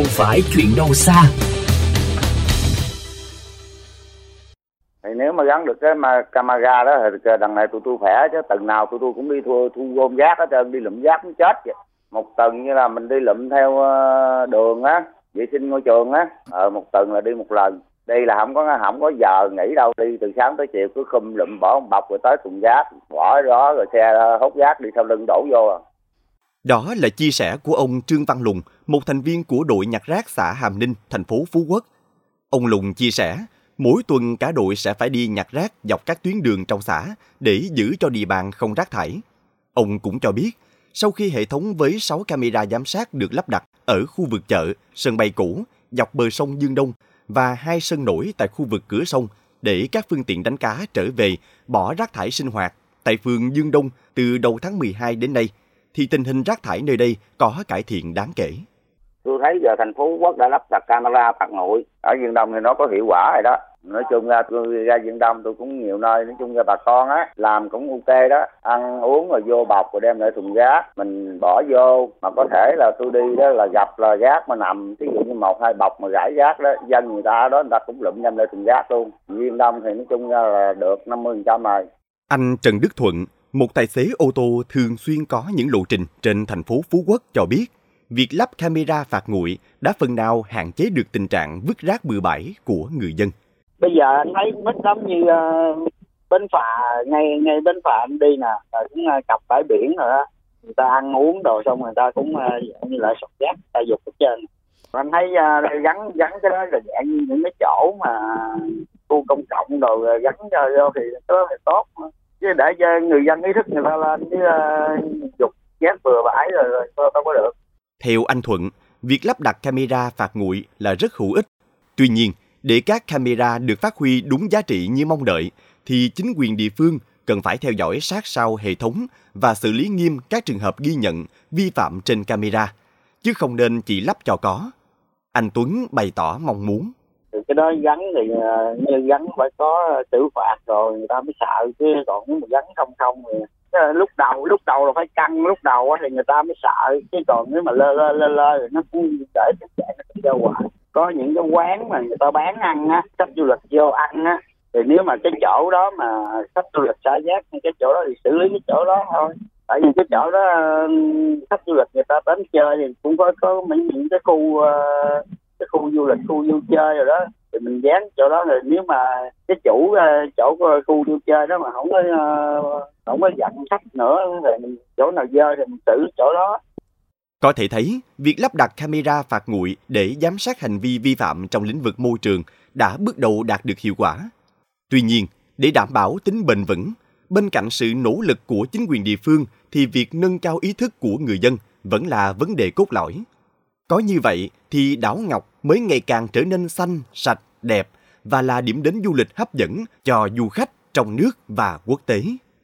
không phải chuyện đâu xa. thì nếu mà gắn được cái mà camera đó thì đằng này tụi tôi khỏe chứ. Tuần nào tụi tôi cũng đi thu thu gom rác hết trơn, đi lụm rác cũng chết vậy. Một tuần như là mình đi lụm theo ờ, đường á, vệ sinh môi trường á. Ờ một tuần là đi một lần. Đi là không có không có giờ nghỉ đâu. Đi từ sáng tới chiều cứ khum lụm bỏ một bọc rồi tới thùng rác, bỏ đó rồi xe hút rác đi sau lưng đổ vô à. Đó là chia sẻ của ông Trương Văn Lùng, một thành viên của đội nhặt rác xã Hàm Ninh, thành phố Phú Quốc. Ông Lùng chia sẻ, mỗi tuần cả đội sẽ phải đi nhặt rác dọc các tuyến đường trong xã để giữ cho địa bàn không rác thải. Ông cũng cho biết, sau khi hệ thống với 6 camera giám sát được lắp đặt ở khu vực chợ, sân bay cũ, dọc bờ sông Dương Đông và hai sân nổi tại khu vực cửa sông để các phương tiện đánh cá trở về bỏ rác thải sinh hoạt tại phường Dương Đông từ đầu tháng 12 đến nay, thì tình hình rác thải nơi đây có cải thiện đáng kể. tôi thấy giờ thành phố Quốc đã lắp đặt camera phạt nguội. Ở Dương Đông thì nó có hiệu quả rồi đó. Nói chung ra tôi ra Dương Đông tôi cũng nhiều nơi nói chung ra bà con á làm cũng ok đó. Ăn uống rồi vô bọc rồi đem lại thùng rác mình bỏ vô mà có thể là tôi đi đó là gặp là rác mà nằm. Ví dụ như một hai bọc mà rải rác đó dân người ta đó người ta cũng lụm đem lại thùng rác luôn. Dương Đông thì nói chung ra là được 50 phần trăm rồi. Anh Trần Đức Thuận, một tài xế ô tô thường xuyên có những lộ trình trên thành phố Phú Quốc cho biết, việc lắp camera phạt nguội đã phần nào hạn chế được tình trạng vứt rác bừa bãi của người dân. bây giờ anh thấy mất lắm như ờ, uh, bên phà ngay ngay bên phà anh đi nè rồi cũng uh, cặp bãi biển rồi đó. Người ta ăn uống đồ xong người ta cũng uh, như là sọt rác ta dục hết trơn. Anh thấy uh, gắn gắn cái đó là dạng như những cái chỗ mà khu công cộng rồi gắn cho vô thì cái đó là tốt chứ để cho người dân ý thức người ta lên chứ uh, dục rác vừa bãi rồi, rồi đâu có được Theo anh Thuận, việc lắp đặt camera phạt nguội là rất hữu ích. Tuy nhiên, để các camera được phát huy đúng giá trị như mong đợi, thì chính quyền địa phương cần phải theo dõi sát sao hệ thống và xử lý nghiêm các trường hợp ghi nhận vi phạm trên camera, chứ không nên chỉ lắp cho có. Anh Tuấn bày tỏ mong muốn cái đó gắn thì ờ, như gắn phải có xử phạt rồi người ta mới sợ, chứ còn nếu mà gắn không không thì ờ, lúc đầu lúc đầu là phải căng, lúc đầu thì người ta mới sợ, chứ còn nếu mà lơ lơ lơ lơ thì nó cũng để nó chạy nó đi ra hoài. Có những cái quán mà người ta bán ăn á, khách du lịch vô ăn á, thì nếu mà cái chỗ đó mà khách du lịch xả rác thì cái chỗ đó thì xử lý cái chỗ đó thôi. Tại vì cái chỗ đó khách du lịch người ta đến chơi thì cũng có có mấy những cái khu ờ, cái khu du lịch, khu vui chơi rồi đó thì mình dán chỗ đó rồi nếu mà cái chủ ờ, chỗ khu vui chơi đó mà không có ờ, không có dặn khách nữa thì mình chỗ nào dơ thì mình xử chỗ đó Có thể thấy, việc lắp đặt camera phạt nguội để giám sát hành vi vi phạm trong lĩnh vực môi trường đã bước đầu đạt được hiệu quả. Tuy nhiên, để đảm bảo tính bền vững, bên cạnh sự nỗ lực của chính quyền địa phương thì việc nâng cao ý thức của người dân vẫn là vấn đề cốt lõi. Có như vậy thì đảo Ngọc mới ngày càng trở nên xanh, sạch, đẹp và là điểm đến du lịch hấp dẫn cho du khách trong nước và quốc tế.